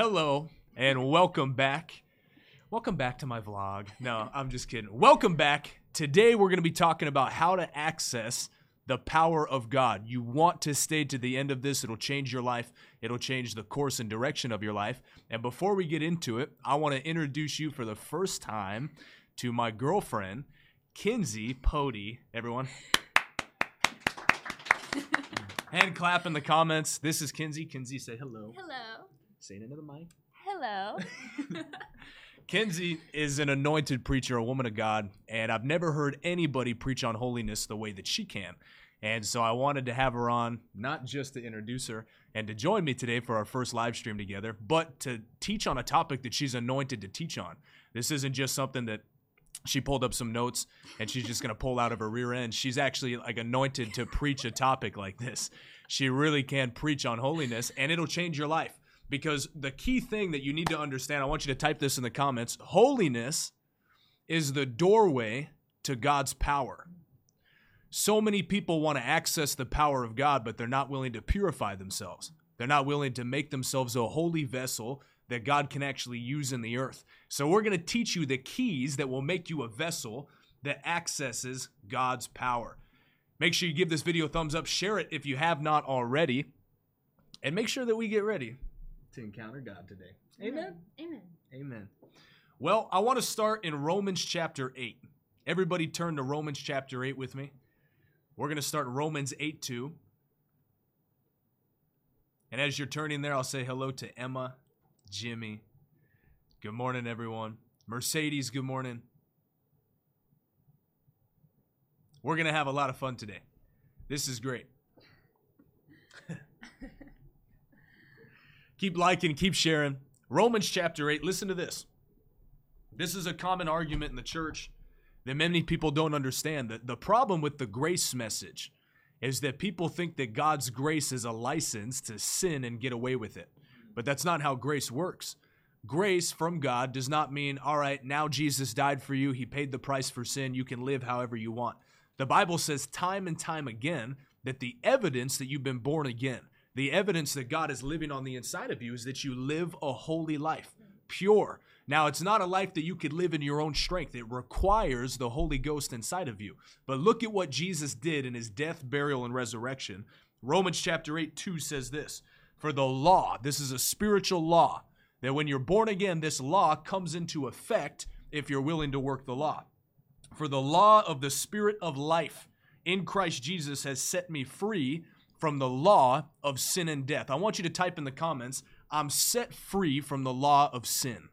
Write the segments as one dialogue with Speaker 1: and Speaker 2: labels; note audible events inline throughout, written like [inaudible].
Speaker 1: Hello and welcome back. Welcome back to my vlog. No, I'm just kidding. Welcome back. Today we're going to be talking about how to access the power of God. You want to stay to the end of this. It'll change your life. It'll change the course and direction of your life. And before we get into it, I want to introduce you for the first time to my girlfriend, Kinsey Pody. Everyone. [laughs] Hand clap in the comments. This is Kinsey. Kinsey, say hello.
Speaker 2: Hello.
Speaker 1: Say it into the mic.
Speaker 2: Hello. [laughs]
Speaker 1: Kinsey is an anointed preacher, a woman of God, and I've never heard anybody preach on holiness the way that she can. And so I wanted to have her on, not just to introduce her and to join me today for our first live stream together, but to teach on a topic that she's anointed to teach on. This isn't just something that she pulled up some notes and she's just going to pull out of her rear end. She's actually like anointed to preach a topic like this. She really can preach on holiness and it'll change your life because the key thing that you need to understand, I want you to type this in the comments holiness is the doorway to God's power. So many people want to access the power of God, but they're not willing to purify themselves. They're not willing to make themselves a holy vessel that God can actually use in the earth. So, we're going to teach you the keys that will make you a vessel that accesses God's power. Make sure you give this video a thumbs up, share it if you have not already, and make sure that we get ready to encounter God today. Amen.
Speaker 2: Amen.
Speaker 1: Amen. Well, I want to start in Romans chapter 8. Everybody turn to Romans chapter 8 with me. We're going to start Romans 8 2. And as you're turning there, I'll say hello to Emma, Jimmy. Good morning, everyone. Mercedes, good morning. We're going to have a lot of fun today. This is great. [laughs] keep liking, keep sharing. Romans chapter 8, listen to this. This is a common argument in the church that many people don't understand. The, the problem with the grace message is that people think that God's grace is a license to sin and get away with it. But that's not how grace works. Grace from God does not mean, all right, now Jesus died for you. He paid the price for sin. You can live however you want. The Bible says time and time again that the evidence that you've been born again, the evidence that God is living on the inside of you is that you live a holy life, pure. Now, it's not a life that you could live in your own strength. It requires the Holy Ghost inside of you. But look at what Jesus did in his death, burial, and resurrection. Romans chapter 8, 2 says this For the law, this is a spiritual law, that when you're born again, this law comes into effect if you're willing to work the law. For the law of the Spirit of life in Christ Jesus has set me free from the law of sin and death. I want you to type in the comments, I'm set free from the law of sin.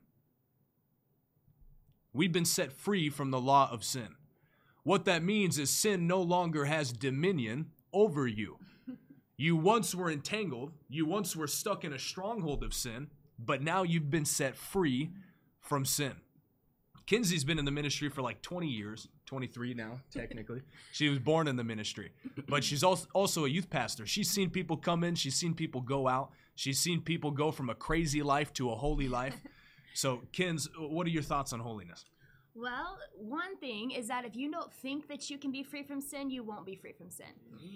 Speaker 1: We've been set free from the law of sin. What that means is sin no longer has dominion over you. [laughs] You once were entangled, you once were stuck in a stronghold of sin, but now you've been set free from sin. Kinsey's been in the ministry for like 20 years, 23 now, technically. [laughs] she was born in the ministry, but she's also, also a youth pastor. She's seen people come in, she's seen people go out, she's seen people go from a crazy life to a holy life. So, Kins, what are your thoughts on holiness?
Speaker 2: Well, one thing is that if you don't think that you can be free from sin, you won't be free from sin.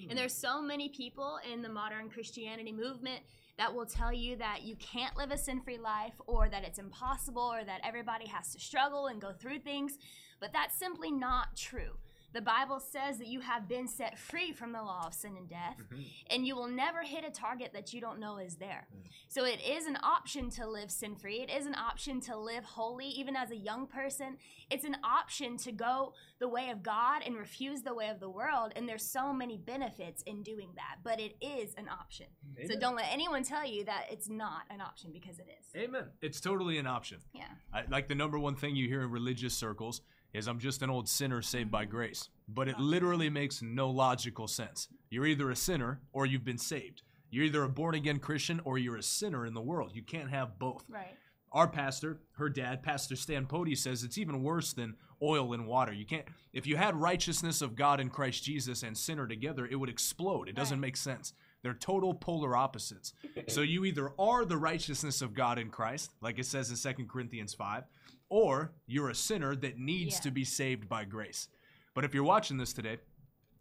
Speaker 2: And mm. there's so many people in the modern Christianity movement that will tell you that you can't live a sin free life or that it's impossible or that everybody has to struggle and go through things. But that's simply not true. The Bible says that you have been set free from the law of sin and death,
Speaker 1: Mm-hmm.
Speaker 2: and you will never hit a target that you don't know is there. So it is an option to live sin free. It is an option to live holy, even as a young person. It's an option to go the way of God and refuse the way of the world. And there's so many benefits in doing that, but it is an option. So don't let anyone tell you that it's not an option because it is.
Speaker 1: Amen. It's totally an option.
Speaker 2: Yeah.
Speaker 1: I, like the number one thing you hear in religious circles is I'm just an old sinner saved by mm-hmm. grace. But it literally makes no logical sense. You're either a sinner or you've been saved. You're either a born again Christian or you're a sinner in the world. You can't have both.
Speaker 2: Right.
Speaker 1: Our pastor, her dad, Pastor Stan Pody, says it's even worse than oil and water. You can't if you had righteousness of God in Christ Jesus and sinner together, it would explode. It doesn't
Speaker 2: Right.
Speaker 1: make sense. They're total polar opposites. so you either are the righteousness of God in Christ, like it says in 2 Corinthians 5, or you're a sinner that needs
Speaker 2: Yeah.
Speaker 1: to be saved by grace. But if you're watching this today,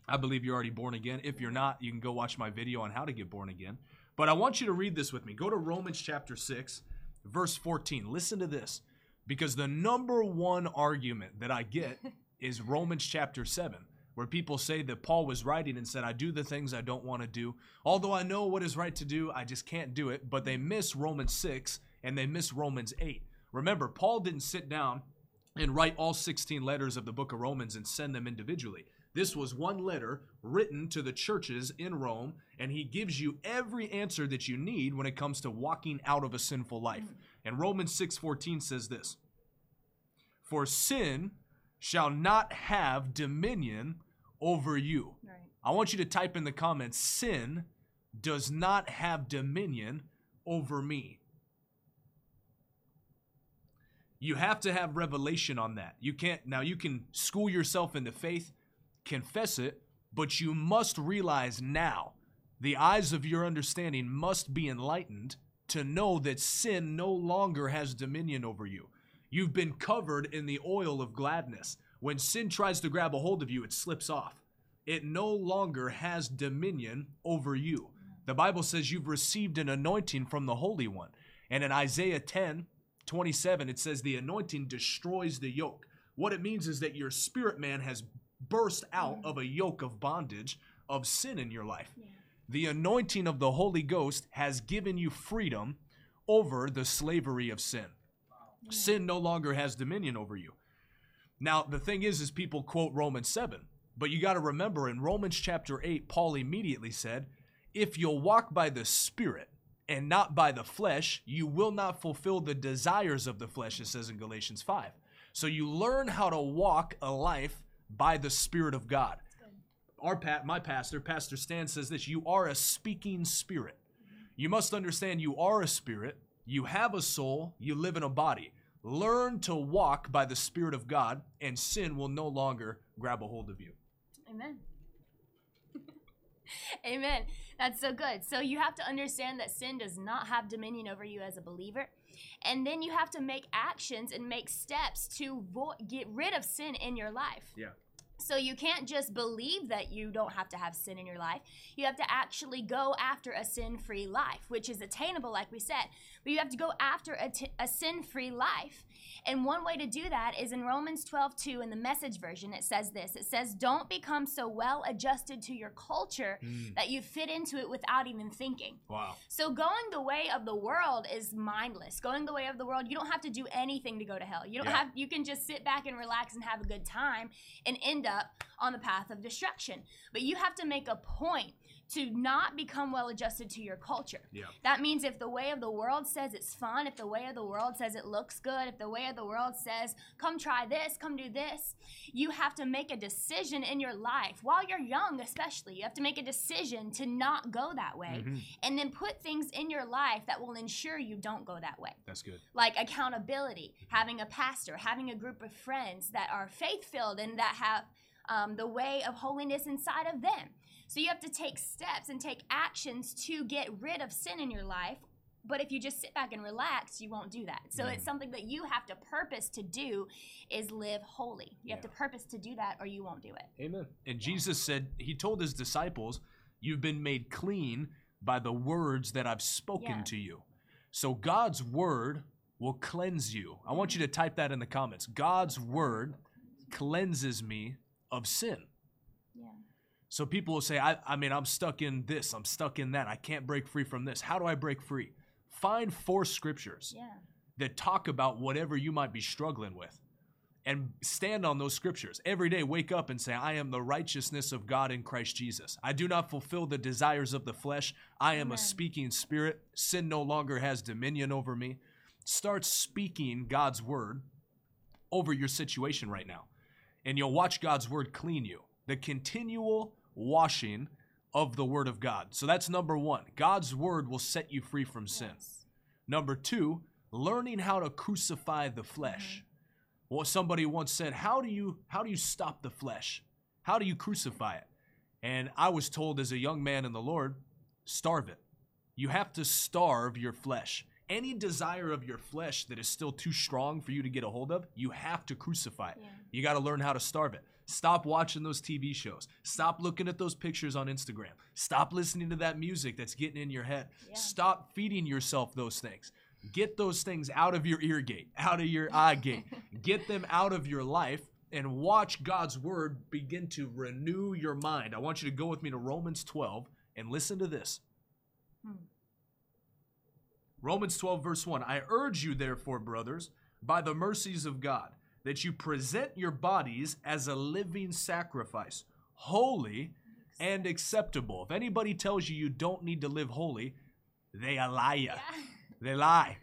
Speaker 1: I believe you're already born again. If you're not, you can go watch my video on how to get born again. But I want you to read this with me. Go to Romans chapter 6 verse 14. Listen to this. Because the number one argument that I get [laughs] is Romans chapter 7, where people say that Paul was writing and said, I do the things I don't want to do. Although I know what is right to do, I just can't do it. But they miss Romans 6 and they miss Romans 8. Remember, Paul didn't sit down and write all 16 letters of the book of Romans and send them individually. This was one letter written to the churches in Rome, and he gives you every answer that you need when it comes to walking out of a sinful life. And Romans 6:14 says this: For sin shall not have dominion over you.
Speaker 2: Right.
Speaker 1: I want you to type in the comments sin does not have dominion over me. You have to have revelation on that. You can't now you can school yourself into faith, confess it, but you must realize now the eyes of your understanding must be enlightened to know that sin no longer has dominion over you. You've been covered in the oil of gladness. When sin tries to grab a hold of you, it slips off. It no longer has dominion over you. The Bible says you've received an anointing from the Holy One. And in Isaiah 10, 27, it says the anointing destroys the yoke. What it means is that your spirit man has burst out of a yoke of bondage of sin in your life.
Speaker 2: Yeah.
Speaker 1: The anointing of the Holy Ghost has given you freedom over the slavery of sin. Sin no longer has dominion over you. Now, the thing is, is people quote Romans 7, but you got to remember in Romans chapter 8, Paul immediately said, If you'll walk by the Spirit and not by the flesh, you will not fulfill the desires of the flesh, it says in Galatians 5. So you learn how to walk a life by the Spirit of God. Our pat, my pastor, Pastor Stan, says this you are a speaking spirit. You must understand you are a spirit, you have a soul, you live in a body. Learn to walk by the Spirit of God, and sin will no longer grab a hold of you.
Speaker 2: Amen. [laughs] Amen. That's so good. So you have to understand that sin does not have dominion over you as a believer. And then you have to make actions and make steps to vo- get rid of sin in your life.
Speaker 1: Yeah.
Speaker 2: So you can't just believe that you don't have to have sin in your life. You have to actually go after a sin-free life, which is attainable, like we said. But you have to go after a, t- a sin-free life. And one way to do that is in Romans 12, 2, in the message version, it says this. It says, Don't become so well adjusted to your culture mm. that you fit into it without even thinking.
Speaker 1: Wow.
Speaker 2: So going the way of the world is mindless. Going the way of the world, you don't have to do anything to go to hell. You don't
Speaker 1: Yeah.
Speaker 2: have you can just sit back and relax and have a good time and end up on the path of destruction. But you have to make a point to not become well adjusted to your culture.
Speaker 1: Yeah.
Speaker 2: That means if the way of the world says it's fun, if the way of the world says it looks good, if the way of the world says, come try this, come do this, you have to make a decision in your life while you're young, especially. You have to make a decision to not go that way
Speaker 1: Mhm.
Speaker 2: and then put things in your life that will ensure you don't go that way
Speaker 1: That's good.
Speaker 2: like accountability, having a pastor, having a group of friends that are faith filled and that have um, the way of holiness inside of them. So you have to take steps and take actions to get rid of sin in your life. But if you just sit back and relax, you won't do that. So it's mm. something that you have to purpose to do is live holy. You have to purpose to do that or you won't do it.
Speaker 1: Amen. And Jesus said, He told His disciples, You've been made clean by the words that I've spoken
Speaker 2: Yeah.
Speaker 1: to you. So God's word will cleanse you. I want you to type that in the comments. God's word cleanses me of sin. So people will say, I, I mean, I'm stuck in this, I'm stuck in that, I can't break free from this. How do I break free? Find four scriptures
Speaker 2: Yeah.
Speaker 1: that talk about whatever you might be struggling with and stand on those scriptures. Every day, wake up and say, I am the righteousness of God in Christ Jesus. I do not fulfill the desires of the flesh. I am
Speaker 2: Amen.
Speaker 1: a speaking spirit. Sin no longer has dominion over me. Start speaking God's word over your situation right now, and you'll watch God's word clean you. The continual washing of the word of God. So that's number one. God's word will set you free from sin.
Speaker 2: Yes.
Speaker 1: Number two, learning how to crucify the flesh. Mm-hmm. Well, somebody once said, "How do you how do you stop the flesh? How do you crucify it?" And I was told as a young man in the Lord, starve it. You have to starve your flesh. Any desire of your flesh that is still too strong for you to get a hold of, you have to crucify it.
Speaker 2: Yeah.
Speaker 1: You got to learn how to starve it. Stop watching those TV shows. Stop looking at those pictures on Instagram. Stop listening to that music that's getting in your head.
Speaker 2: Yeah.
Speaker 1: Stop feeding yourself those things. Get those things out of your ear gate, out of your [laughs] eye gate. Get them out of your life and watch God's word begin to renew your mind. I want you to go with me to Romans 12 and listen to this.
Speaker 2: Hmm.
Speaker 1: Romans 12, verse 1 I urge you, therefore, brothers, by the mercies of God, that you present your bodies as a living sacrifice, holy and acceptable. If anybody tells you you don't need to live holy, they a liar.
Speaker 2: Yeah. [laughs]
Speaker 1: They lie.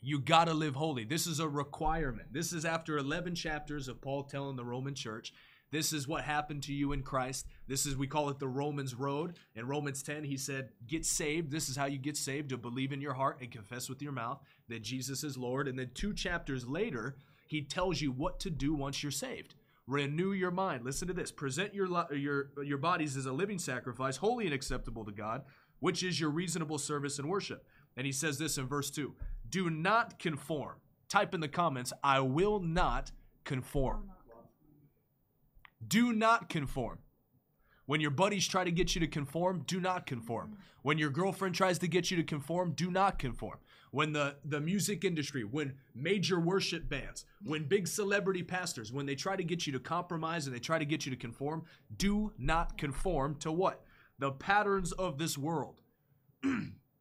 Speaker 1: You got to live holy. This is a requirement. This is after 11 chapters of Paul telling the Roman church, this is what happened to you in Christ. This is, we call it the Romans road. In Romans 10, he said, Get saved. This is how you get saved to believe in your heart and confess with your mouth that Jesus is Lord. And then two chapters later, he tells you what to do once you're saved. Renew your mind. Listen to this. Present your, your, your bodies as a living sacrifice, holy and acceptable to God, which is your reasonable service and worship. And he says this in verse 2 Do not conform. Type in the comments, I will not conform. Do not conform. When your buddies try to get you to conform, do not conform. When your girlfriend tries to get you to conform, do not conform. When the, the music industry, when major worship bands, when big celebrity pastors, when they try to get you to compromise and they try to get you to conform, do not conform to what? The patterns of this world. [clears throat]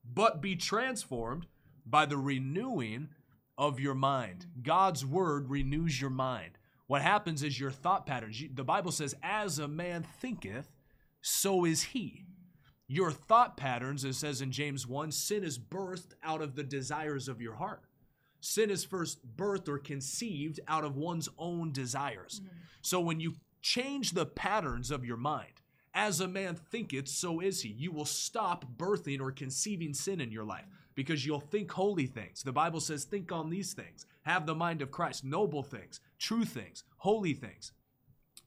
Speaker 1: but be transformed by the renewing of your mind. God's word renews your mind. What happens is your thought patterns. The Bible says, as a man thinketh, so is he. Your thought patterns, it says in James 1, sin is birthed out of the desires of your heart. Sin is first birthed or conceived out of one's own desires. Mm-hmm. So when you change the patterns of your mind, as a man thinketh, so is he. You will stop birthing or conceiving sin in your life because you'll think holy things. The Bible says, think on these things. Have the mind of Christ, noble things, true things, holy things.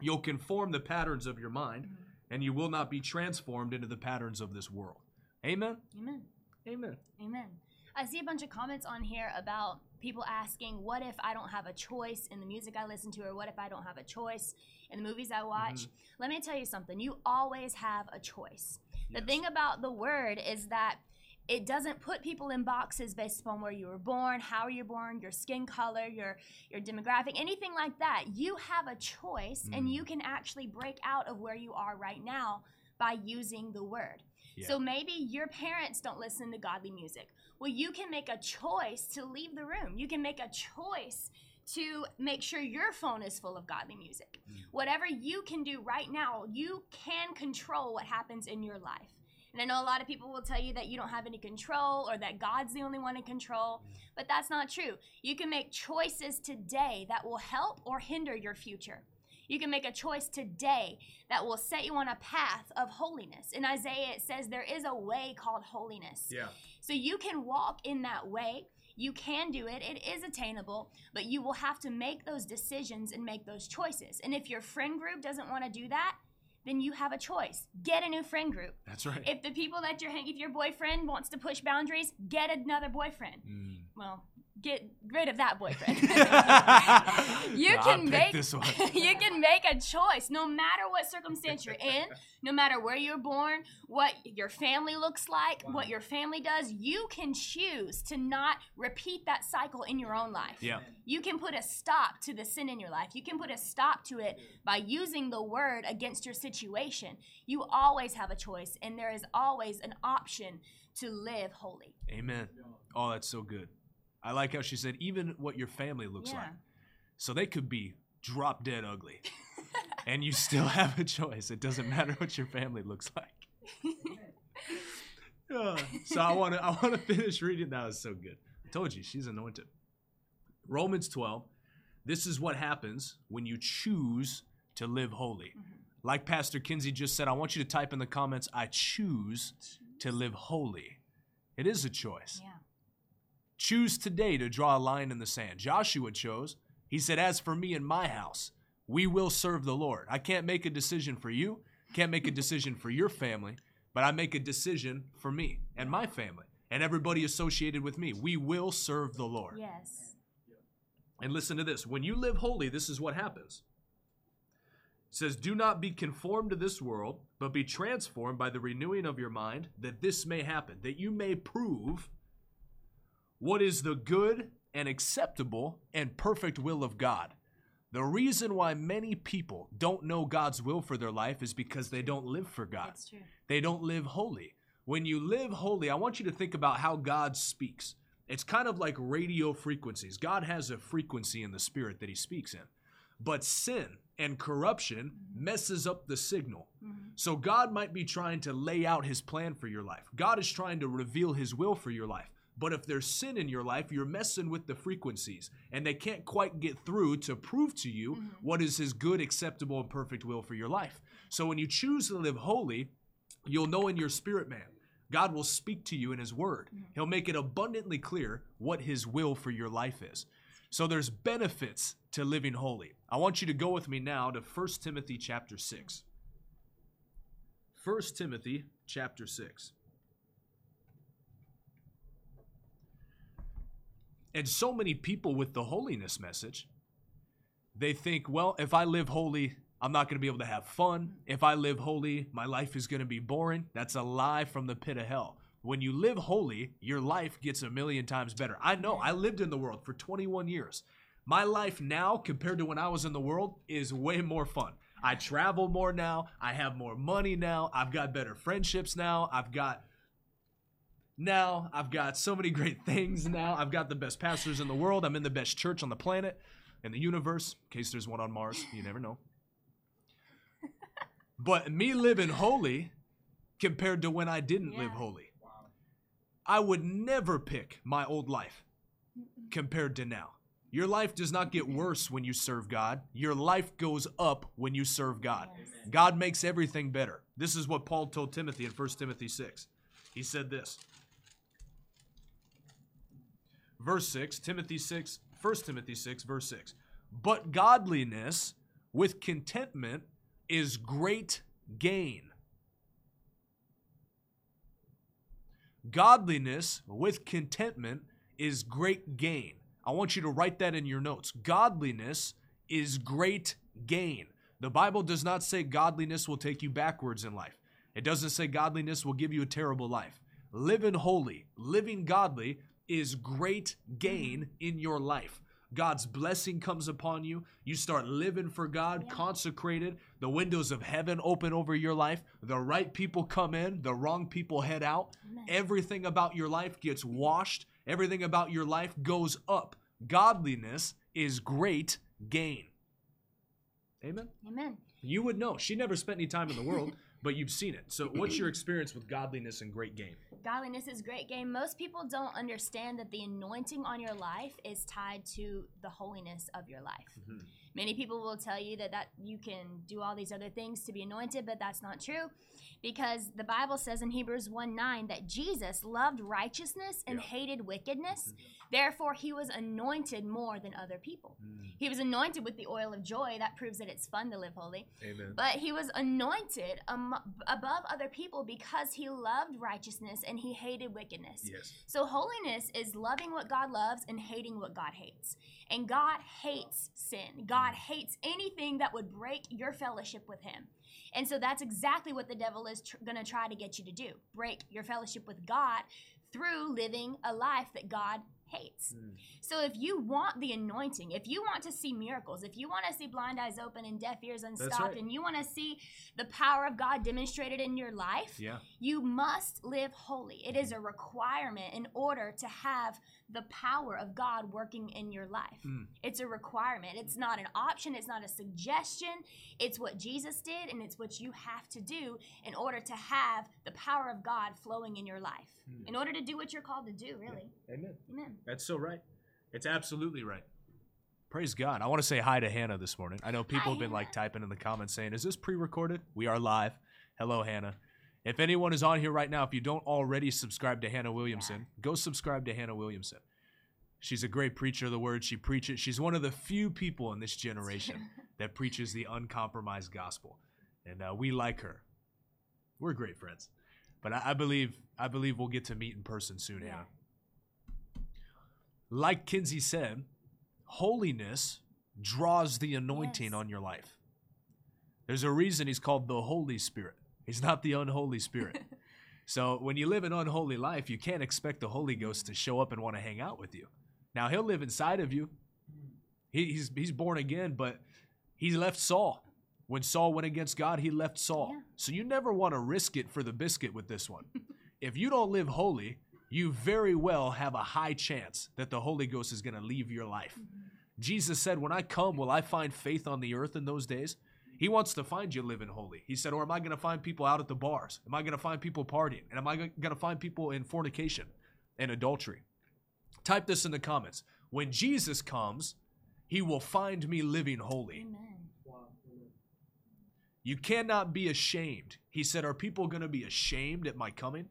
Speaker 1: You'll conform the patterns of your mind mm-hmm. And you will not be transformed into the patterns of this world. Amen.
Speaker 2: Amen.
Speaker 1: Amen.
Speaker 2: Amen. I see a bunch of comments on here about people asking, what if I don't have a choice in the music I listen to, or what if I don't have a choice in the movies I watch? Mm-hmm. Let me tell you something. You always have a choice. The thing about the word is that it doesn't put people in boxes based upon where you were born, how you were born, your skin color, your your demographic, anything like that. You have a choice and
Speaker 1: Mm.
Speaker 2: you can actually break out of where you are right now by using the word.
Speaker 1: Yeah.
Speaker 2: So maybe your parents don't listen to godly music. Well, you can make a choice to leave the room. You can make a choice to make sure your phone is full of godly music. Whatever you can do right now, you can control what happens in your life. And I know a lot of people will tell you that you don't have any control or that God's the only one in control, but that's not true. You can make choices today that will help or hinder your future. You can make a choice today that will set you on a path of holiness. In Isaiah, it says there is a way called holiness.
Speaker 1: Yeah.
Speaker 2: So you can walk in that way. You can do it. It is attainable, but you will have to make those decisions and make those choices. And if your friend group doesn't want to do that, then you have a choice. Get a new friend group.
Speaker 1: That's right.
Speaker 2: If the people that you're hanging, if your boyfriend wants to push boundaries, get another boyfriend.
Speaker 1: Mm.
Speaker 2: Well, get rid of that boyfriend. [laughs] [laughs] you
Speaker 1: I'll
Speaker 2: can make
Speaker 1: this one. [laughs]
Speaker 2: you can make a choice no matter what circumstance you're in, no matter where you're born, what your family looks like, what your family does. You can choose to not repeat that cycle in your own life.
Speaker 1: Yeah.
Speaker 2: You can put a stop to the sin in your life. You can put a stop to it by using the word against your situation. You always have a choice, and there is always an option to live holy.
Speaker 1: Amen. Oh, that's so good. I like how she said, even what your family looks
Speaker 2: Yeah.
Speaker 1: like. So they could be drop dead ugly. [laughs] and you still have a choice. It doesn't matter what your family looks like. [laughs] Uh, so I want to I want to finish reading. That was so good. I told you she's anointed. Romans 12. This is what happens when you choose to live holy. Like Pastor Kinsey just said, I want you to type in the comments, I choose to live holy. It is a choice.
Speaker 2: Yeah.
Speaker 1: Choose today to draw a line in the sand. Joshua chose. He said, As for me and my house, we will serve the Lord. I can't make a decision for you, can't make a decision for your family, but I make a decision for me and my family and everybody associated with me. We will serve the Lord.
Speaker 2: Yes.
Speaker 1: And listen to this when you live holy, this is what happens. It says, Do not be conformed to this world, but be transformed by the renewing of your mind, that this may happen, that you may prove what is the good and acceptable and perfect will of God. The reason why many people don't know God's will for their life is because they don't live for God.
Speaker 2: That's true.
Speaker 1: They don't live holy. When you live holy, I want you to think about how God speaks. It's kind of like radio frequencies. God has a frequency in the spirit that he speaks in. But sin and corruption mm-hmm. messes up the signal. Mm-hmm. So God might be trying to lay out his plan for your life. God is trying to reveal his will for your life. But if there's sin in your life, you're messing with the frequencies and they can't quite get through to prove to you mm-hmm. what is his good, acceptable, and perfect will for your life. So when you choose to live holy, you'll know in your spirit man. God will speak to you in his word. Mm-hmm. He'll make it abundantly clear what his will for your life is. So there's benefits to living holy. I want you to go with me now to 1 Timothy chapter 6. 1 Timothy chapter 6. And so many people with the holiness message, they think, well, if I live holy, I'm not going to be able to have fun. If I live holy, my life is going to be boring. That's a lie from the pit of hell. When you live holy, your life gets a million times better. I know, I lived in the world for 21 years. My life now, compared to when I was in the world, is way more fun. I travel more now. I have more money now. I've got better friendships now. I've got now I've got so many great things now. I've got the best pastors in the world. I'm in the best church on the planet, in the universe, in case there's one on Mars. You never know. [laughs] But me living holy compared to when I didn't live
Speaker 2: Yeah.
Speaker 1: holy, I would never pick my old life compared to now. Your life does not get worse when you serve God. Your life goes up when you serve God.
Speaker 2: Yes.
Speaker 1: God makes everything better. This is what Paul told Timothy in 1 Timothy 6. He said this. Verse 6, Timothy 6, 1 Timothy 6, verse 6. But godliness with contentment is great gain. Godliness with contentment is great gain. I want you to write that in your notes. Godliness is great gain. The Bible does not say godliness will take you backwards in life. It doesn't say godliness will give you a terrible life. Living holy, living godly is great gain mm-hmm. in your life. God's blessing comes upon you. You start living for God, consecrated. The windows of heaven open over your life. The right people come in, the wrong people head out. Everything about your life gets washed. Everything about your life goes up. Godliness is great gain. Amen.
Speaker 2: Amen.
Speaker 1: You would know. She never spent any time in the world, [laughs] but you've seen it. So, what's your [clears throat] experience with godliness and great game?
Speaker 2: Godliness is great game. Most people don't understand that the anointing on your life is tied to the holiness of your life.
Speaker 1: Mm-hmm.
Speaker 2: Many people will tell you that, that you can do all these other things to be anointed, but that's not true because the Bible says in Hebrews 1 9 that Jesus loved righteousness and
Speaker 1: Yeah.
Speaker 2: hated wickedness. Therefore, he was anointed more than other people.
Speaker 1: Mm.
Speaker 2: He was anointed with the oil of joy. That proves that it's fun to live holy.
Speaker 1: Amen.
Speaker 2: But he was anointed am- above other people because he loved righteousness and he hated wickedness.
Speaker 1: Yes.
Speaker 2: So holiness is loving what God loves and hating what God hates. And God hates sin. God hates anything that would break your fellowship with him. And so that's exactly what the devil is tr- going to try to get you to do. Break your fellowship with God through living a life that God hates.
Speaker 1: Mm.
Speaker 2: So if you want the anointing, if you want to see miracles, if you want to see blind eyes open and deaf ears unstopped,
Speaker 1: right.
Speaker 2: and you want to see the power of God demonstrated in your life,
Speaker 1: Yeah.
Speaker 2: you must live holy. It is a requirement in order to have the power of God working in your life.
Speaker 1: Mm.
Speaker 2: It's a requirement. It's not an option, it's not a suggestion. It's what Jesus did, and it's what you have to do in order to have the power of God flowing in your life.
Speaker 1: Mm.
Speaker 2: In order to do what you're called to do, really.
Speaker 1: Amen.
Speaker 2: Amen.
Speaker 1: That's so right. It's absolutely right. Praise God. I want to say hi to Hannah this morning. I know people
Speaker 2: Hi,
Speaker 1: have been like typing in the comments saying, Is this pre recorded? We are live. Hello, Hannah. If anyone is on here right now, if you don't already subscribe to Hannah Williamson, go subscribe to Hannah Williamson. She's a great preacher of the word. She preaches. She's one of the few people in this generation [laughs] that preaches the uncompromised gospel, and uh, we like her. We're great friends, but I, I believe I believe we'll get to meet in person soon,
Speaker 2: Yeah.
Speaker 1: Hannah. Like Kinsey said, holiness draws the anointing
Speaker 2: Yes.
Speaker 1: on your life. There's a reason he's called the Holy Spirit. He's not the unholy spirit. [laughs] So when you live an unholy life, you can't expect the Holy Ghost to show up and want to hang out with you. Now he'll live inside of you. He, he's he's born again, but he left Saul. When Saul went against God, he left Saul.
Speaker 2: Yeah.
Speaker 1: So you never want to risk it for the biscuit with this one. [laughs] if you don't live holy, you very well have a high chance that the Holy Ghost is going to leave your life. Jesus said, When I come, will I find faith on the earth in those days? He wants to find you living holy. He said, Or am I going to find people out at the bars? Am I going to find people partying? And am I going to find people in fornication and adultery? Type this in the comments. When Jesus comes, he will find me living holy.
Speaker 2: Amen.
Speaker 1: You cannot be ashamed. He said, Are people going to be ashamed at my coming?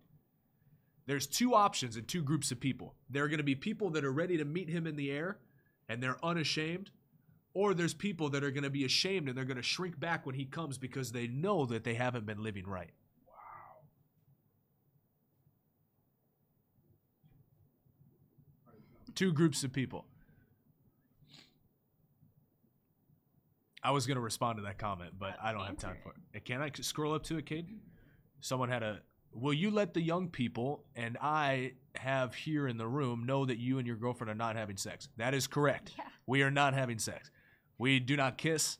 Speaker 1: There's two options and two groups of people. There are going to be people that are ready to meet him in the air and they're unashamed, or there's people that are going to be ashamed and they're going to shrink back when he comes because they know that they haven't been living right. Two groups of people. I was going to respond to that comment, but I don't have time for it. Can I scroll up to it, Cade? Someone had a. Will you let the young people and I have here in the room know that you and your girlfriend are not having sex? That is correct.
Speaker 2: Yeah.
Speaker 1: We are not having sex. We do not kiss.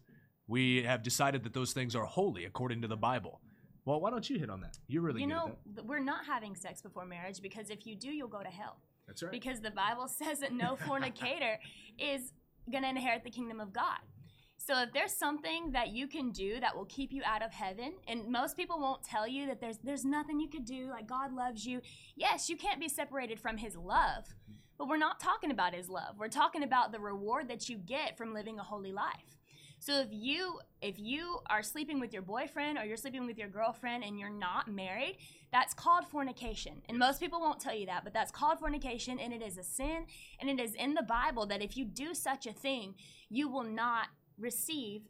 Speaker 1: We have decided that those things are holy according to the Bible. Well, why don't you hit on that? You're really
Speaker 2: you
Speaker 1: good
Speaker 2: know, we're not having sex before marriage because if you do, you'll go to hell.
Speaker 1: That's right.
Speaker 2: Because the Bible [laughs] says that no [laughs] fornicator is going to inherit the kingdom of God. So if there's something that you can do that will keep you out of heaven, and most people won't tell you that there's there's nothing you could do, like God loves you. Yes, you can't be separated from his love. But we're not talking about his love. We're talking about the reward that you get from living a holy life. So if you if you are sleeping with your boyfriend or you're sleeping with your girlfriend and you're not married, that's called fornication. And most people won't tell you that, but that's called fornication and it is a sin and it is in the Bible that if you do such a thing, you will not receive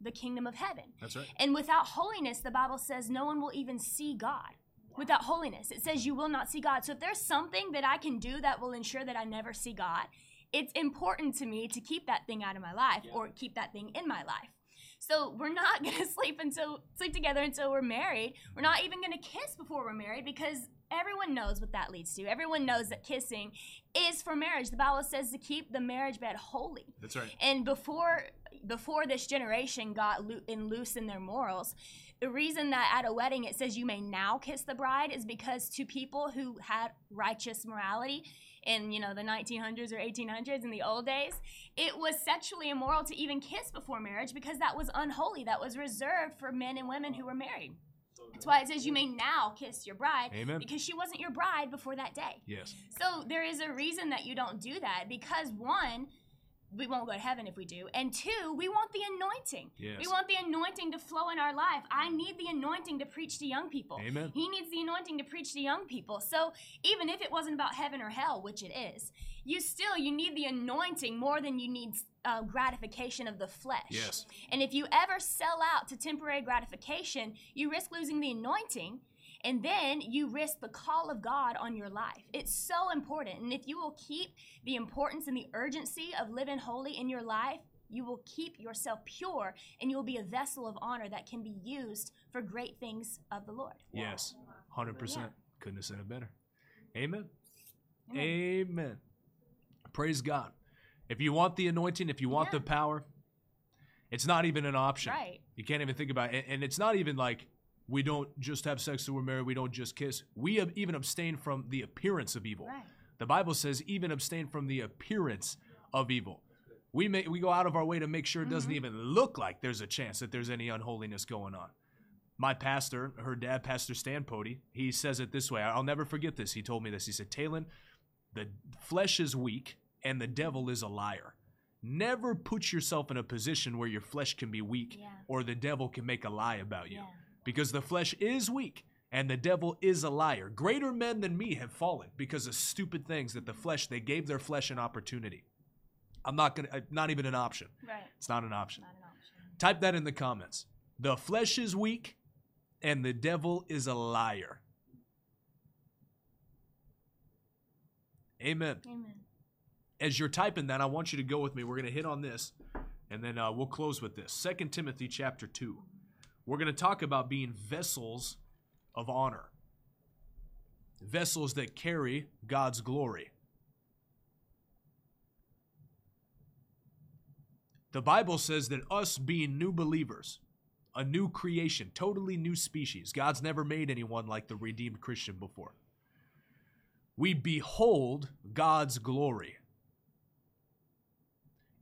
Speaker 2: the kingdom of heaven.
Speaker 1: That's right.
Speaker 2: And without holiness, the Bible says no one will even see God. Without holiness, it says you will not see God. So if there's something that I can do that will ensure that I never see God, it's important to me to keep that thing out of my life or keep that thing in my life. So we're not [laughs] gonna sleep until sleep together until we're married. We're not even gonna kiss before we're married because everyone knows what that leads to. Everyone knows that kissing is for marriage. The Bible says to keep the marriage bed holy.
Speaker 1: That's right.
Speaker 2: And before before this generation got in loose in their morals, the reason that at a wedding it says you may now kiss the bride is because to people who had righteous morality in you know the 1900s or 1800s in the old days, it was sexually immoral to even kiss before marriage because that was unholy. That was reserved for men and women who were married. That's why it says you may now kiss your bride
Speaker 1: Amen.
Speaker 2: because she wasn't your bride before that day.
Speaker 1: Yes.
Speaker 2: So there is a reason that you don't do that because one, we won't go to heaven if we do, and two, we want the anointing.
Speaker 1: Yes.
Speaker 2: We want the anointing to flow in our life. I need the anointing to preach to young people.
Speaker 1: Amen.
Speaker 2: He needs the anointing to preach to young people. So even if it wasn't about heaven or hell, which it is, you still you need the anointing more than you need uh, gratification of the flesh.
Speaker 1: Yes.
Speaker 2: And if you ever sell out to temporary gratification, you risk losing the anointing and then you risk the call of God on your life. It's so important. And if you will keep the importance and the urgency of living holy in your life, you will keep yourself pure and you will be a vessel of honor that can be used for great things of the Lord.
Speaker 1: Yes. 100%.
Speaker 2: Yeah.
Speaker 1: Couldn't have said it better. Amen.
Speaker 2: Amen.
Speaker 1: Amen. Praise God. If you want the anointing, if you want
Speaker 2: Yeah.
Speaker 1: the power, it's not even an option.
Speaker 2: Right.
Speaker 1: You can't even think about it. And it's not even like we don't just have sex till we're married, we don't just kiss. We have even abstain from the appearance of evil.
Speaker 2: Right.
Speaker 1: The Bible says even abstain from the appearance of evil. We make we go out of our way to make sure it doesn't
Speaker 2: Mm-hmm.
Speaker 1: even look like there's a chance that there's any unholiness going on. My pastor, her dad, Pastor Stan Pody, he says it this way. I'll never forget this. He told me this. He said, Talon, the flesh is weak and the devil is a liar. Never put yourself in a position where your flesh can be weak
Speaker 2: Yeah.
Speaker 1: or the devil can make a lie about you.
Speaker 2: Yeah.
Speaker 1: Because the flesh is weak and the devil is a liar. Greater men than me have fallen because of stupid things that the flesh, they gave their flesh an opportunity. I'm not going to, not even an option.
Speaker 2: Right.
Speaker 1: It's not an option.
Speaker 2: Not an option.
Speaker 1: Type that in the comments. The flesh is weak and the devil is a liar. Amen.
Speaker 2: Amen.
Speaker 1: As you're typing that, I want you to go with me. We're going to hit on this and then uh, we'll close with this. Second Timothy chapter 2. We're going to talk about being vessels of honor. vessels that carry God's glory. The Bible says that us being new believers, a new creation, totally new species, God's never made anyone like the redeemed Christian before. We behold God's glory.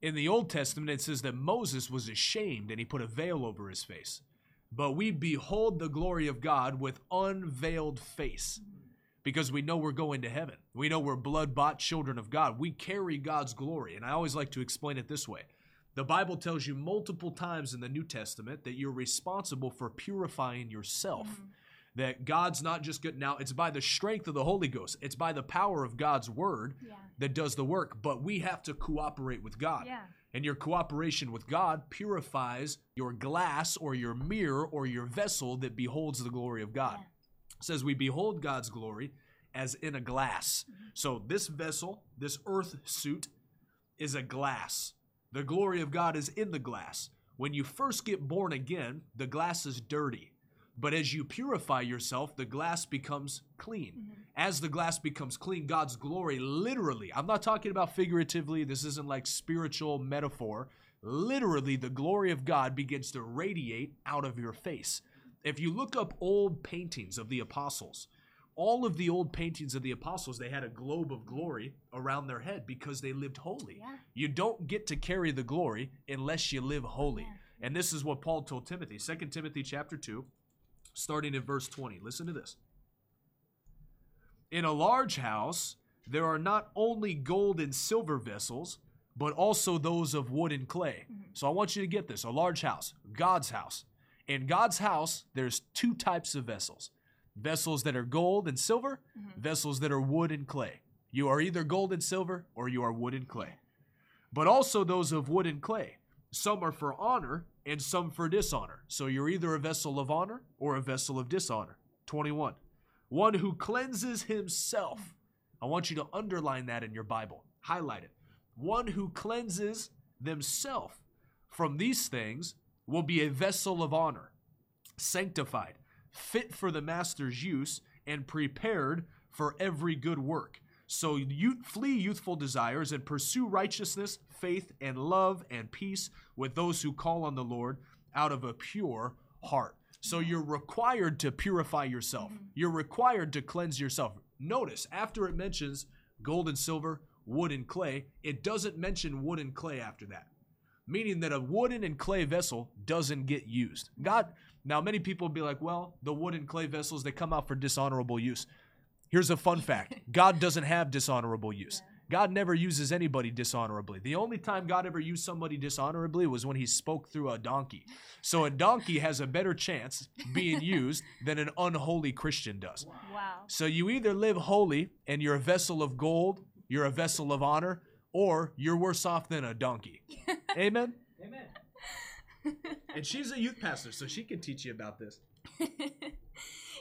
Speaker 1: In the Old Testament, it says that Moses was ashamed and he put a veil over his face. But we behold the glory of God with unveiled face because we know we're going to heaven. We know we're blood bought children of God. We carry God's glory. And I always like to explain it this way the Bible tells you multiple times in the New Testament that you're responsible for purifying yourself. Mm-hmm. That God's not just good. Now, it's by the strength of the Holy Ghost, it's by the power of God's word yeah. that does the work, but we have to cooperate with God.
Speaker 2: Yeah.
Speaker 1: And your cooperation with God purifies your glass or your mirror or your vessel that beholds the glory of God. Yeah. says we behold God's glory as in a glass. Mm-hmm. So this vessel, this earth suit, is a glass. The glory of God is in the glass. When you first get born again, the glass is dirty. But as you purify yourself, the glass becomes clean. Mm-hmm. As the glass becomes clean, God's glory literally, I'm not talking about figuratively, this isn't like spiritual metaphor. Literally, the glory of God begins to radiate out of your face. If you look up old paintings of the apostles, all of the old paintings of the apostles, they had a globe of glory around their head because they lived holy.
Speaker 2: Yeah.
Speaker 1: You don't get to carry the glory unless you live holy. Yeah. And this is what Paul told Timothy. 2 Timothy chapter 2, starting at verse 20. Listen to this. In a large house, there are not only gold and silver vessels, but also those of wood and clay. Mm-hmm. So I want you to get this a large house, God's house. In God's house, there's two types of vessels vessels that are gold and silver, mm-hmm. vessels that are wood and clay. You are either gold and silver or you are wood and clay. But also those of wood and clay. Some are for honor and some for dishonor. So you're either a vessel of honor or a vessel of dishonor. 21. One who cleanses himself. I want you to underline that in your Bible. Highlight it. One who cleanses themselves from these things will be a vessel of honor, sanctified, fit for the master's use, and prepared for every good work. So you flee youthful desires and pursue righteousness, faith, and love and peace with those who call on the Lord out of a pure heart. So you're required to purify yourself. Mm-hmm. You're required to cleanse yourself. Notice after it mentions gold and silver, wood and clay, it doesn't mention wood and clay after that. Meaning that a wooden and clay vessel doesn't get used. God now, many people will be like, well, the wooden clay vessels, they come out for dishonorable use. Here's a fun fact [laughs] God doesn't have dishonorable use. God never uses anybody dishonorably. The only time God ever used somebody dishonorably was when he spoke through a donkey. So a donkey has a better chance being [laughs] used than an unholy Christian does.
Speaker 2: Wow.
Speaker 1: So you either live holy and you're a vessel of gold, you're a vessel of honor, or you're worse off than a donkey. [laughs] Amen?
Speaker 3: Amen.
Speaker 1: and she's a youth pastor, so she can teach you about this.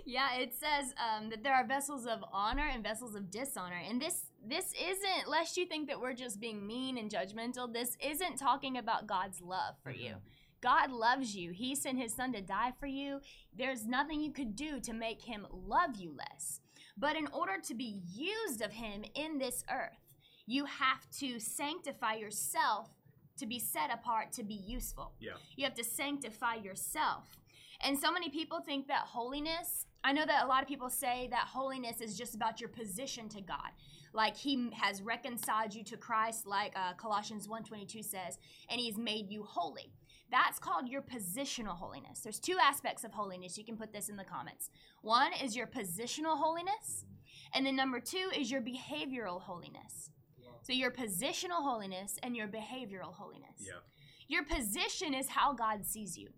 Speaker 2: Yeah, it says um, that there are vessels of honor and vessels of dishonor, and this this isn't. Lest you think that we're just being mean and judgmental. This isn't talking about God's love for mm-hmm. you. God loves you. He sent His Son to die for you. There's nothing you could do to make Him love you less. But in order to be used of Him in this earth, you have to sanctify yourself to be set apart to be useful.
Speaker 1: Yeah.
Speaker 2: You have to sanctify yourself. And so many people think that holiness, I know that a lot of people say that holiness is just about your position to God. Like he has reconciled you to Christ like uh, Colossians 1:22 says, and he's made you holy. That's called your positional holiness. There's two aspects of holiness. You can put this in the comments. One is your positional holiness, and then number 2 is your behavioral holiness. So your positional holiness and your behavioral holiness.
Speaker 1: Yeah.
Speaker 2: Your position is how God sees you.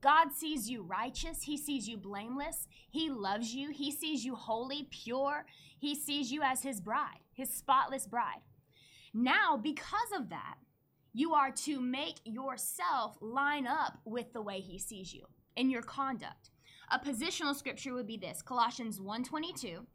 Speaker 2: God sees you righteous. He sees you blameless. He loves you. He sees you holy, pure. He sees you as his bride, his spotless bride. Now, because of that, you are to make yourself line up with the way he sees you in your conduct. A positional scripture would be this Colossians 122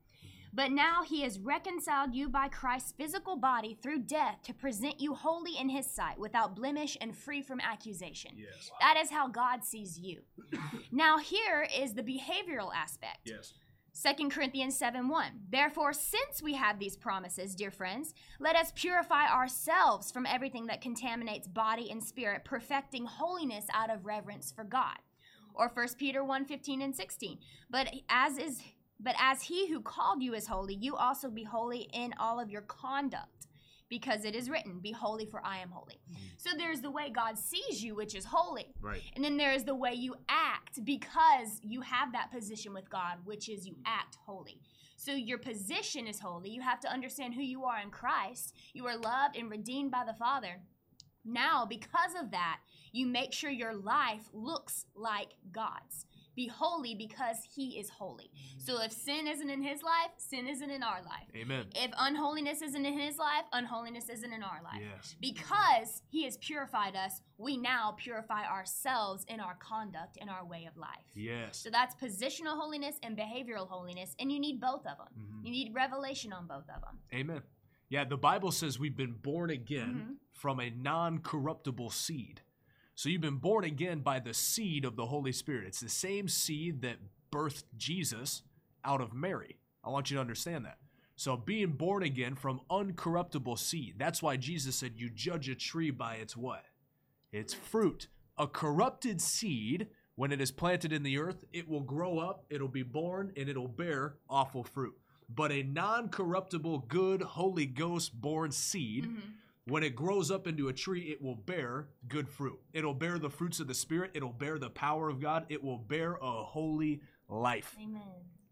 Speaker 2: but now he has reconciled you by Christ's physical body through death to present you holy in his sight, without blemish and free from accusation.
Speaker 1: Yes.
Speaker 2: That is how God sees you. [clears throat] now, here is the behavioral aspect.
Speaker 1: Yes.
Speaker 2: 2 Corinthians 7 1. Therefore, since we have these promises, dear friends, let us purify ourselves from everything that contaminates body and spirit, perfecting holiness out of reverence for God. Or 1 Peter 1 15 and 16. But as is but as he who called you is holy, you also be holy in all of your conduct because it is written, Be holy, for I am holy. Mm-hmm. So there's the way God sees you, which is holy.
Speaker 1: Right.
Speaker 2: And then there is the way you act because you have that position with God, which is you act holy. So your position is holy. You have to understand who you are in Christ. You are loved and redeemed by the Father. Now, because of that, you make sure your life looks like God's. Be holy because He is holy. So if sin isn't in His life, sin isn't in our life.
Speaker 1: Amen.
Speaker 2: If unholiness isn't in His life, unholiness isn't in our life.
Speaker 1: Yes.
Speaker 2: Because He has purified us, we now purify ourselves in our conduct and our way of life.
Speaker 1: Yes.
Speaker 2: So that's positional holiness and behavioral holiness, and you need both of them.
Speaker 1: Mhm.
Speaker 2: You need revelation on both of them.
Speaker 1: Amen. Yeah, the Bible says we've been born again
Speaker 2: Mhm.
Speaker 1: from a non corruptible seed. So you've been born again by the seed of the Holy Spirit. It's the same seed that birthed Jesus out of Mary. I want you to understand that. So being born again from uncorruptible seed. That's why Jesus said you judge a tree by its what? Its fruit. A corrupted seed, when it is planted in the earth, it will grow up, it'll be born, and it'll bear awful fruit. But a non corruptible, good, Holy Ghost born seed,
Speaker 2: Mhm.
Speaker 1: When it grows up into a tree, it will bear good fruit. It'll bear the fruits of the Spirit, it'll bear the power of God, it will bear a holy life.
Speaker 2: Amen.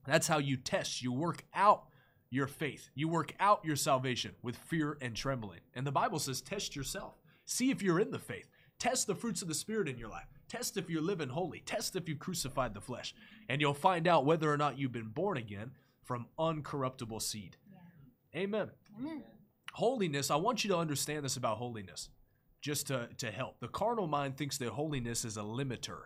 Speaker 1: That's how you test. You work out your faith. You work out your salvation with fear and trembling. And the Bible says, test yourself. See if you're in the faith. Test the fruits of the Spirit in your life. Test if you're living holy. Test if you've crucified the flesh. And you'll find out whether or not you've been born again from uncorruptible seed.
Speaker 2: Yeah.
Speaker 1: Amen.
Speaker 2: Amen.
Speaker 1: Holiness, I want you to understand this about holiness, just to, to help. The carnal mind thinks that holiness is a limiter.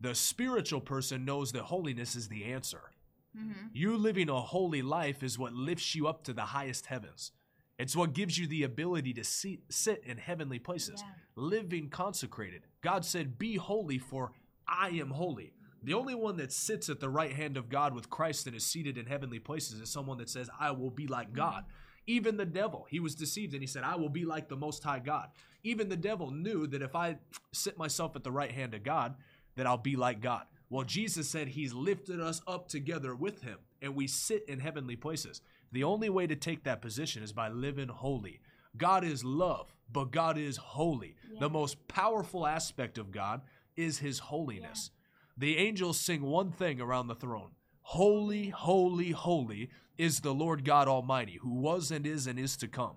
Speaker 1: The spiritual person knows that holiness is the answer.
Speaker 2: Mhm.
Speaker 1: You living a holy life is what lifts you up to the highest heavens. It's what gives you the ability to see, sit in heavenly places,
Speaker 2: Yeah.
Speaker 1: living consecrated. God said, Be holy, for I am holy. The only one that sits at the right hand of God with Christ and is seated in heavenly places is someone that says, I will be like God. Even the devil, he was deceived and he said, I will be like the Most High God. Even the devil knew that if I sit myself at the right hand of God, that I'll be like God. Well, Jesus said he's lifted us up together with him and we sit in heavenly places. The only way to take that position is by living holy. God is love, but God is holy.
Speaker 2: Yeah.
Speaker 1: The most powerful aspect of God is his holiness. The angels sing one thing around the throne Holy, holy, holy is the Lord God Almighty, who was and is and is to come.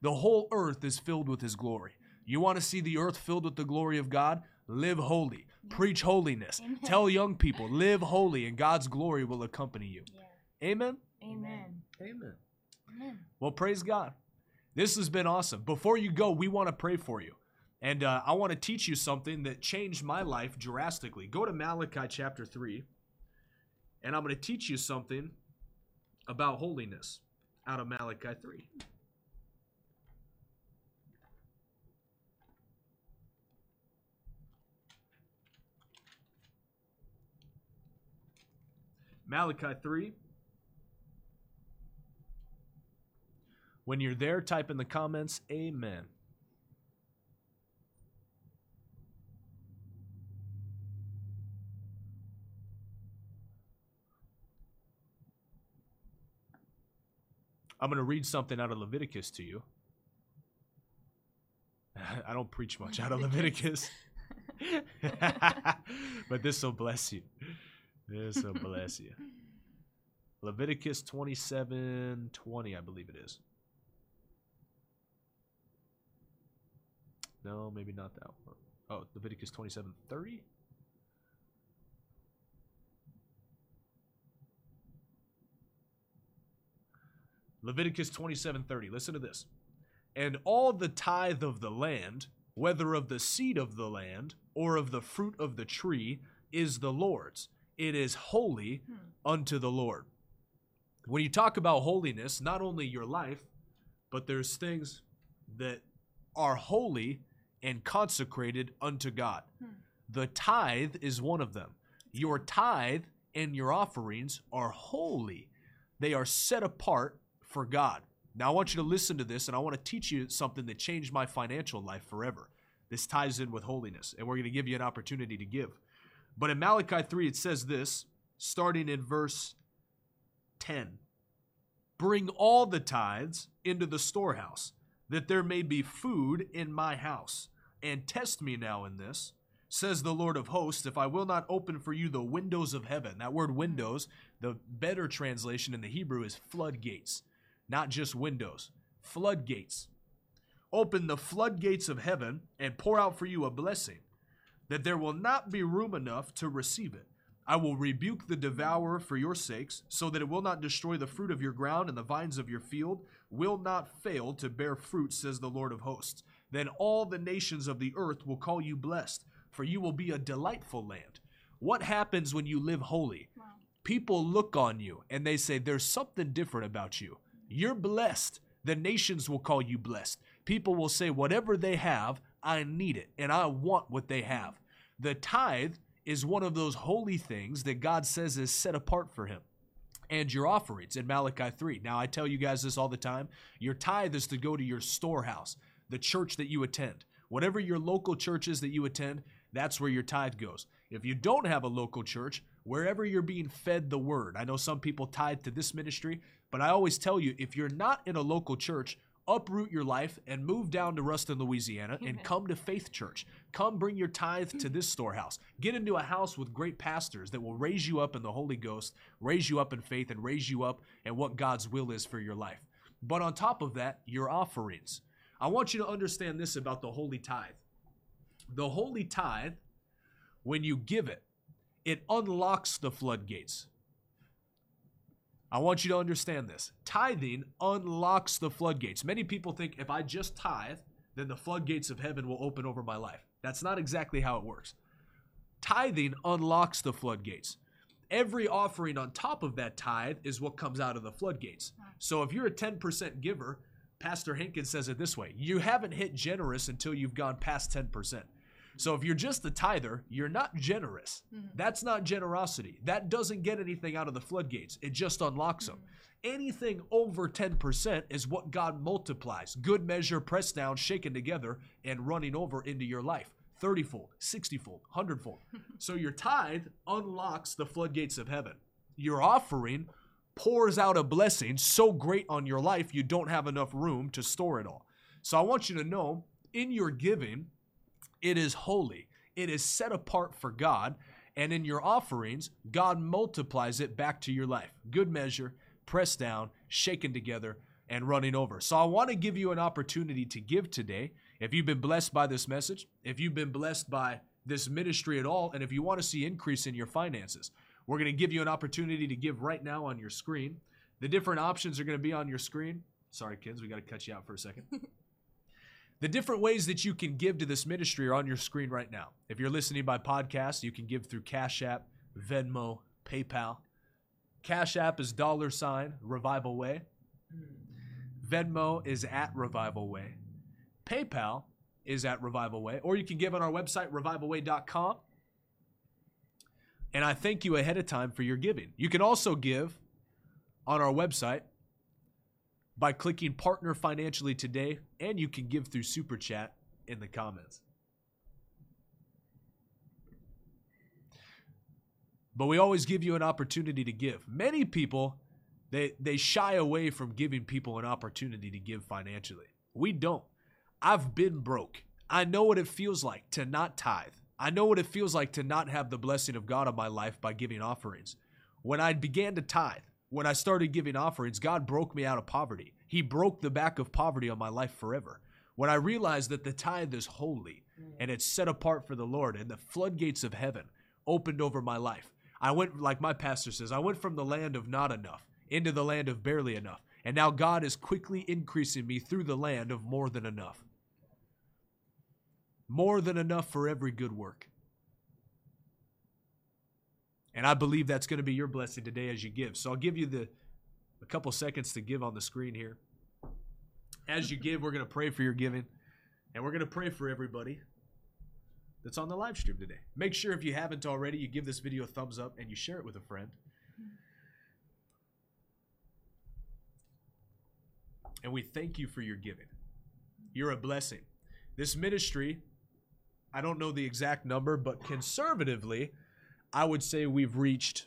Speaker 1: The whole earth is filled with his glory. You want to see the earth filled with the glory of God? Live holy. Preach holiness.
Speaker 2: Amen.
Speaker 1: Tell young people, live holy, and God's glory will accompany you.
Speaker 2: Yeah.
Speaker 1: Amen.
Speaker 2: Amen.
Speaker 1: Amen.
Speaker 2: Amen.
Speaker 1: Well, praise God. This has been awesome. Before you go, we want to pray for you. And uh, I want to teach you something that changed my life drastically. Go to Malachi chapter 3, and I'm going to teach you something about holiness out of Malachi 3. Malachi 3. When you're there, type in the comments, Amen. I'm going to read something out of Leviticus to you. [laughs] I don't preach much out of Leviticus. [laughs] [laughs] but this will bless you. This will bless you. Leviticus 27 20, I believe it is. No, maybe not that one. Oh, Leviticus 27 30? Leviticus 27:30. Listen to this. And all the tithe of the land, whether of the seed of the land or of the fruit of the tree, is the Lord's. It is holy
Speaker 2: Hmm.
Speaker 1: unto the Lord. When you talk about holiness, not only your life, but there's things that are holy and consecrated unto God.
Speaker 2: Hmm.
Speaker 1: The tithe is one of them. Your tithe and your offerings are holy. They are set apart for God. Now, I want you to listen to this, and I want to teach you something that changed my financial life forever. This ties in with holiness, and we're going to give you an opportunity to give. But in Malachi 3, it says this, starting in verse 10 Bring all the tithes into the storehouse, that there may be food in my house, and test me now in this says the Lord of hosts, if I will not open for you the windows of heaven. That word windows, the better translation in the Hebrew is floodgates, not just windows, floodgates. Open the floodgates of heaven and pour out for you a blessing, that there will not be room enough to receive it. I will rebuke the devourer for your sakes, so that it will not destroy the fruit of your ground, and the vines of your field will not fail to bear fruit, says the Lord of hosts. Then all the nations of the earth will call you blessed for you will be a delightful land. What happens when you live holy? Wow. People look on you and they say, There's something different about you. You're blessed. The nations will call you blessed. People will say, Whatever they have, I need it and I want what they have. The tithe is one of those holy things that God says is set apart for Him and your offerings in Malachi 3. Now, I tell you guys this all the time. Your tithe is to go to your storehouse, the church that you attend. Whatever your local church is that you attend, that's where your tithe goes. If you don't have a local church, wherever you're being fed the word, I know some people tithe to this ministry, but I always tell you if you're not in a local church, uproot your life and move down to Ruston, Louisiana, and come to Faith Church. Come bring your tithe to mm. this storehouse. Get into a house with great pastors that will raise you up in the Holy Ghost, raise you up in faith, and raise you up in what God's will is for your life. But on top of that, your offerings. I want you to understand this about the holy tithe. The holy tithe, when you give it, it unlocks the floodgates. I want you to understand this. Tithing unlocks the floodgates. Many people think if I just tithe, then the floodgates of heaven will open over my life. That's not exactly how it works. Tithing unlocks the floodgates. Every offering on top of that tithe is what comes out of the floodgates. So if you're a 10% giver, Pastor Hankins says it this way you haven't hit generous until you've gone past 10%. So if you're just the tither, you're not generous. Mm-hmm. That's not generosity. That doesn't get anything out of the floodgates. It just unlocks mm-hmm. them. Anything over 10% is what God multiplies. Good measure, pressed down, shaken together, and running over into your life. 30 fold, 60 fold, 100 fold. [laughs] so your tithe unlocks the floodgates of heaven. Your offering pours out a blessing so great on your life you don't have enough room to store it all. So I want you to know in your giving, it is holy, it is set apart for God. And in your offerings, God multiplies it back to your life. Good measure, pressed down, shaken together, and running over. So I want to give you an opportunity to give today. If you've been blessed by this message, if you've been blessed by this ministry at all, and if you want to see increase in your finances, we're going to give you an opportunity to give right now on your screen. The different options are going to be on your screen. Sorry, kids, we got to cut you out for a second. [laughs] The different ways that you can give to this ministry are on your screen right now. If you're listening by podcast, you can give through Cash App, Venmo, PayPal. Cash App is dollar sign Revival Way. Venmo is at Revival Way. PayPal is at Revival Way. Or you can give on our website, revivalway.com. And I thank you ahead of time for your giving. You can also give on our website, by clicking partner financially today, and you can give through Super Chat in the comments. But we always give you an opportunity to give. Many people they they shy away from giving people an opportunity to give financially. We don't. I've been broke. I know what it feels like to not tithe. I know what it feels like to not have the blessing of God on my life by giving offerings. When I began to tithe, when I started giving offerings, God broke me out of poverty. He broke the back of poverty on my life forever. When I realized that the tithe is holy mm. and it's set apart for the Lord and the floodgates of heaven opened over my life, I went, like my pastor says, I went from the land of not enough into the land of barely enough. And now God is quickly increasing me through the land of more than enough. More than enough for every good work. And I believe that's going to be your blessing today as you give. So I'll give you the a couple seconds to give on the screen here. As you give, we're going to pray for your giving, and we're going to pray for everybody. that's on the live stream today. Make sure if you haven't already, you give this video a thumbs up and you share it with a friend. And we thank you for your giving. You're a blessing. This ministry, I don't know the exact number, but conservatively, I would say we've reached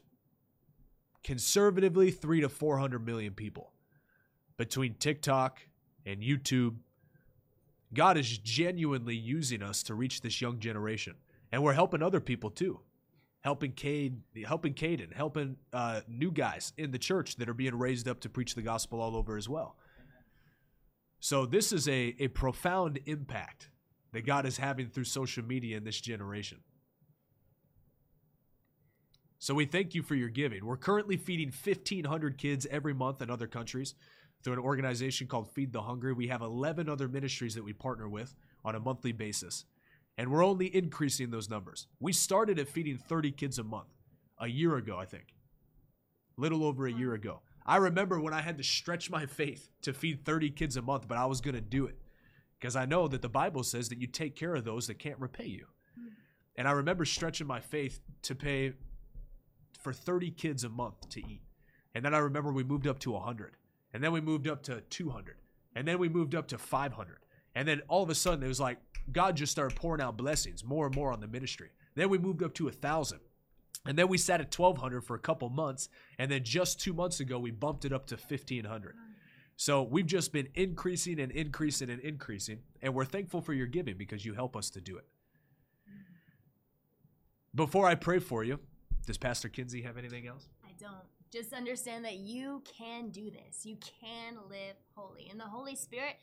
Speaker 1: conservatively three to 400 million people between TikTok and YouTube. God is genuinely using us to reach this young generation, and we're helping other people too, helping Cade, helping Caden, helping uh, new guys in the church that are being raised up to preach the gospel all over as well. So this is a, a profound impact that God is having through social media in this generation. So we thank you for your giving. We're currently feeding 1,500 kids every month in other countries through an organization called Feed the Hungry. We have 11 other ministries that we partner with on a monthly basis, and we're only increasing those numbers. We started at feeding 30 kids a month a year ago, I think, little over a year ago. I remember when I had to stretch my faith to feed 30 kids a month, but I was going to do it because I know that the Bible says that you take care of those that can't repay you. Hmm. And I remember stretching my faith to pay for 30 kids a month to eat. And then I remember we moved up to 100. And then we moved up to 200. And then we moved up to 500. And then all of a sudden it was like God just started pouring out blessings more and more on the ministry. Then we moved up to a 1,000. And then we sat at 1200 for a couple months. And then just two months ago, we bumped it up to 1500. So we've just been increasing and increasing and increasing. And we're thankful for your giving because you help us to do it. Before I pray for you, does Pastor Kinsey have anything else?
Speaker 2: I don't. Just understand that you can do this. You can live holy. In the Holy Spirit,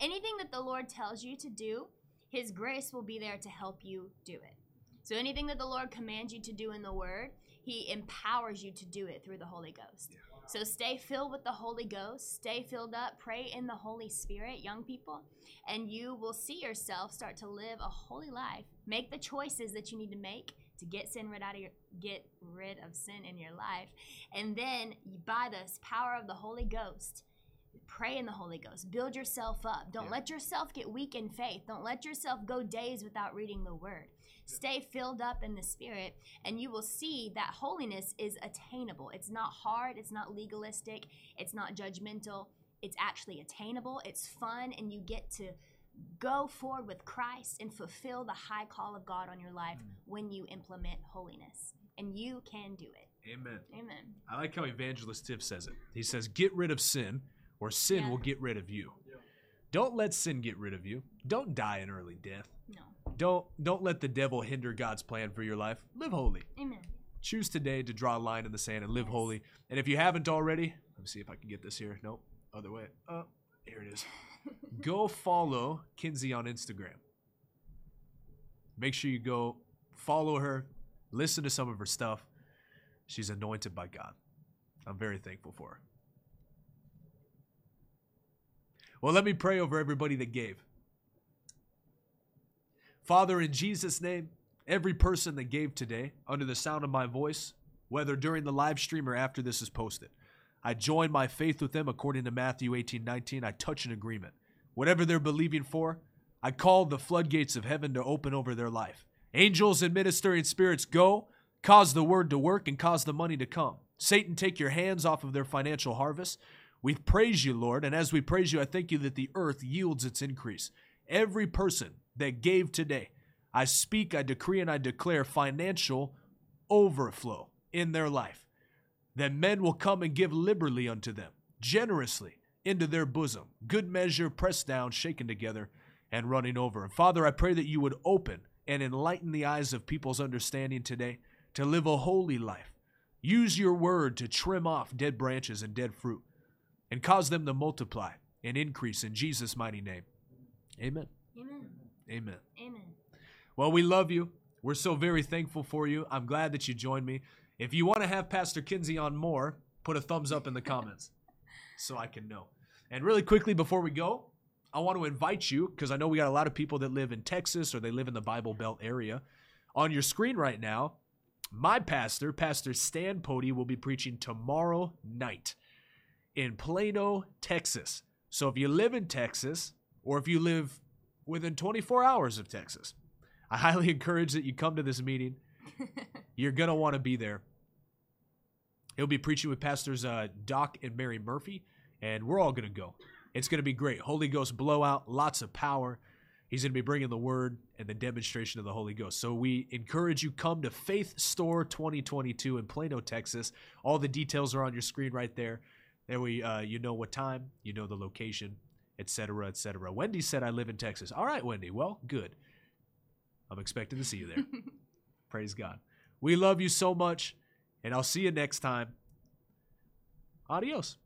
Speaker 2: anything that the Lord tells you to do, His grace will be there to help you do it. So anything that the Lord commands you to do in the Word, He empowers you to do it through the Holy Ghost. So stay filled with the Holy Ghost, stay filled up, pray in the Holy Spirit, young people, and you will see yourself start to live a holy life. Make the choices that you need to make to get sin rid out of your get rid of sin in your life. And then by this power of the Holy Ghost, pray in the Holy Ghost. Build yourself up. Don't
Speaker 1: Yeah.
Speaker 2: let yourself get weak in faith. Don't let yourself go days without reading the word. Stay filled up in the spirit and you will see that holiness is attainable. It's not hard, it's not legalistic, it's not judgmental. It's actually attainable, it's fun and you get to go forward with Christ and fulfill the high call of God on your life mm. when you implement holiness. And you can do it.
Speaker 1: Amen.
Speaker 2: Amen.
Speaker 1: I like how Evangelist Tiff says it. He says, Get rid of sin, or sin
Speaker 2: Yeah.
Speaker 1: will get rid of you. Don't let sin get rid of you. Don't die an early death.
Speaker 2: No.
Speaker 1: Don't don't let the devil hinder God's plan for your life. Live holy.
Speaker 2: Amen.
Speaker 1: Choose today to draw a line in the sand and live holy. And if you haven't already, let me see if I can get this here. Nope. Other way. Oh, here it is. Go follow Kinsey on Instagram. Make sure you go follow her, listen to some of her stuff. She's anointed by God. I'm very thankful for her. Well, let me pray over everybody that gave. Father, in Jesus' name, every person that gave today under the sound of my voice, whether during the live stream or after this is posted, I join my faith with them according to Matthew 18 19. I touch an agreement. Whatever they're believing for, I call the floodgates of heaven to open over their life. Angels and ministering spirits go, cause the word to work, and cause the money to come. Satan, take your hands off of their financial harvest. We praise you, Lord, and as we praise you, I thank you that the earth yields its increase. Every person that gave today, I speak, I decree, and I declare financial overflow in their life. That men will come and give liberally unto them, generously into their bosom, good measure, pressed down, shaken together, and running over. And Father, I pray that you would open and enlighten the eyes of people's understanding today to live a holy life. Use your word to trim off dead branches and dead fruit and cause them to multiply and increase in Jesus' mighty name. Amen.
Speaker 2: Amen.
Speaker 1: Amen.
Speaker 2: Amen.
Speaker 1: Well, we love you. We're so very thankful for you. I'm glad that you joined me. If you want to have Pastor Kinsey on more, put a thumbs up in the comments [laughs] so I can know. And really quickly before we go, I want to invite you because I know we got a lot of people that live in Texas or they live in the Bible Belt area. On your screen right now, my pastor, Pastor Stan Pody, will be preaching tomorrow night in Plano, Texas. So if you live in Texas or if you live within 24 hours of Texas, I highly [laughs] encourage that you come to this meeting. [laughs] You're going to want to be there. He'll be preaching with pastors uh, Doc and Mary Murphy, and we're all going to go. It's going to be great. Holy Ghost blowout, lots of power. He's going to be bringing the word and the demonstration of the Holy Ghost. So we encourage you come to Faith Store 2022 in Plano, Texas. All the details are on your screen right there. There we uh, you know what time, you know the location, etc., etc. Wendy said I live in Texas. All right, Wendy. Well, good. I'm expecting to see you there. [laughs] Praise God. We love you so much, and I'll see you next time. Adios.